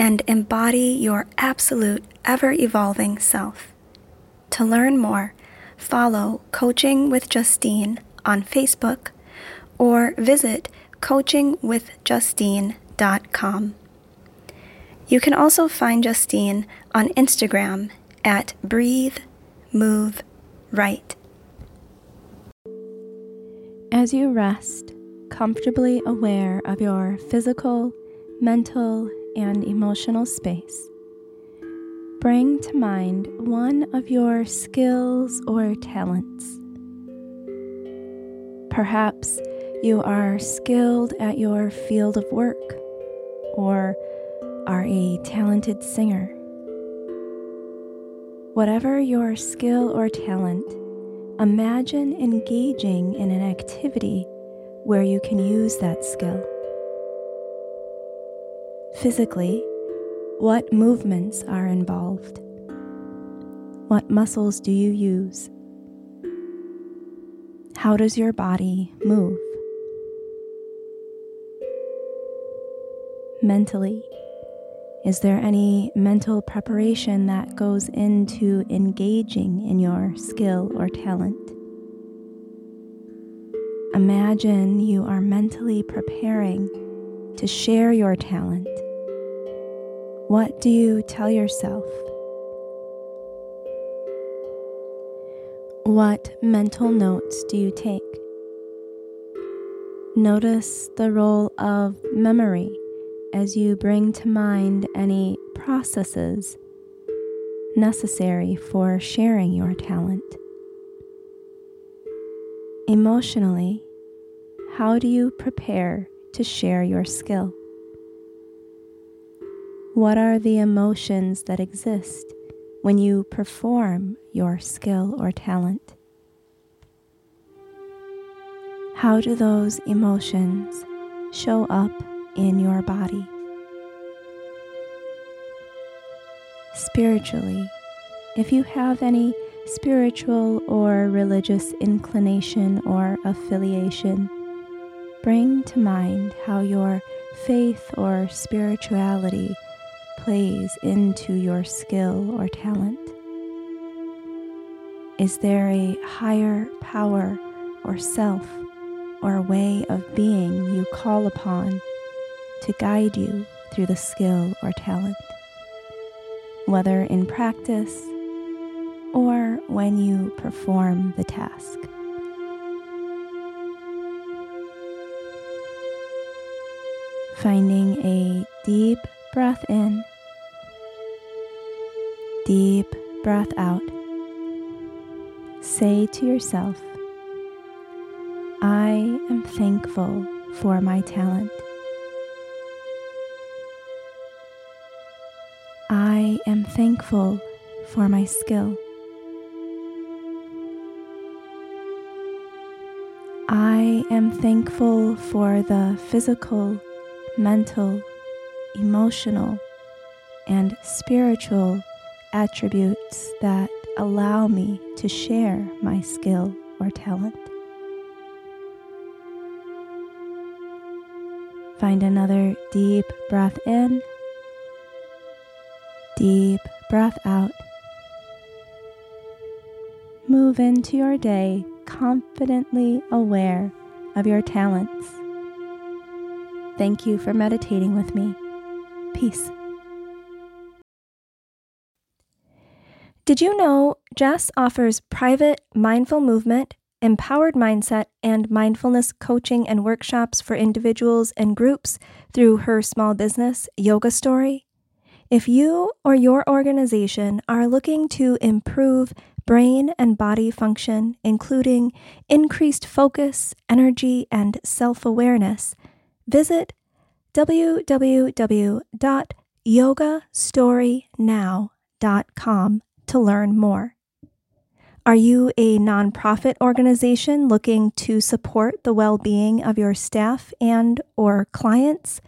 and embody your absolute, ever evolving self. To learn more, follow Coaching with Justine on Facebook or visit coachingwithjustine.com. You can also find Justine on Instagram at Breathe, Move, Right. As you rest, comfortably aware of your physical, mental, and emotional space, bring to mind one of your skills or talents. Perhaps you are skilled at your field of work or are a talented singer. Whatever your skill or talent, imagine engaging in an activity where you can use that skill. Physically, what movements are involved? What muscles do you use? How does your body move? Mentally, is there any mental preparation that goes into engaging in your skill or talent? Imagine you are mentally preparing to share your talent. What do you tell yourself? What mental notes do you take? Notice the role of memory as you bring to mind any processes necessary for sharing your talent. Emotionally, how do you prepare to share your skill? What are the emotions that exist when you perform your skill or talent? How do those emotions show up in your body. Spiritually, if you have any spiritual or religious inclination or affiliation, bring to mind how your faith or spirituality plays into your skill or talent. Is there a higher power or self or way of being you call upon to guide you through the skill or talent, whether in practice or when you perform the task. Finding a deep breath in, deep breath out. Say to yourself, I am thankful for my talent. I am thankful for my skill. I am thankful for the physical, mental, emotional, and spiritual attributes that allow me to share my skill or talent. Find another deep breath in Deep breath out. Move into your day confidently aware of your talents. Thank you for meditating with me. Peace. Did you know Jess offers private mindful movement, empowered mindset, and mindfulness coaching and workshops for individuals and groups through her small business, Yoga Story? If you or your organization are looking to improve brain and body function, including increased focus, energy, and self awareness, visit www.yogastory.com yogastorynow.com to learn more. Are you a nonprofit organization looking to support the well-being of your staff and or clients?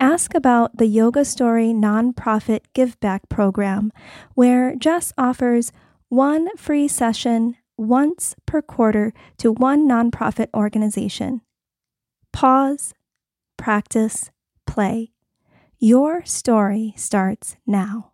Ask about the Yoga Story nonprofit give back program where Jess offers one free session once per quarter to one nonprofit organization. Pause, practice, play. Your story starts now.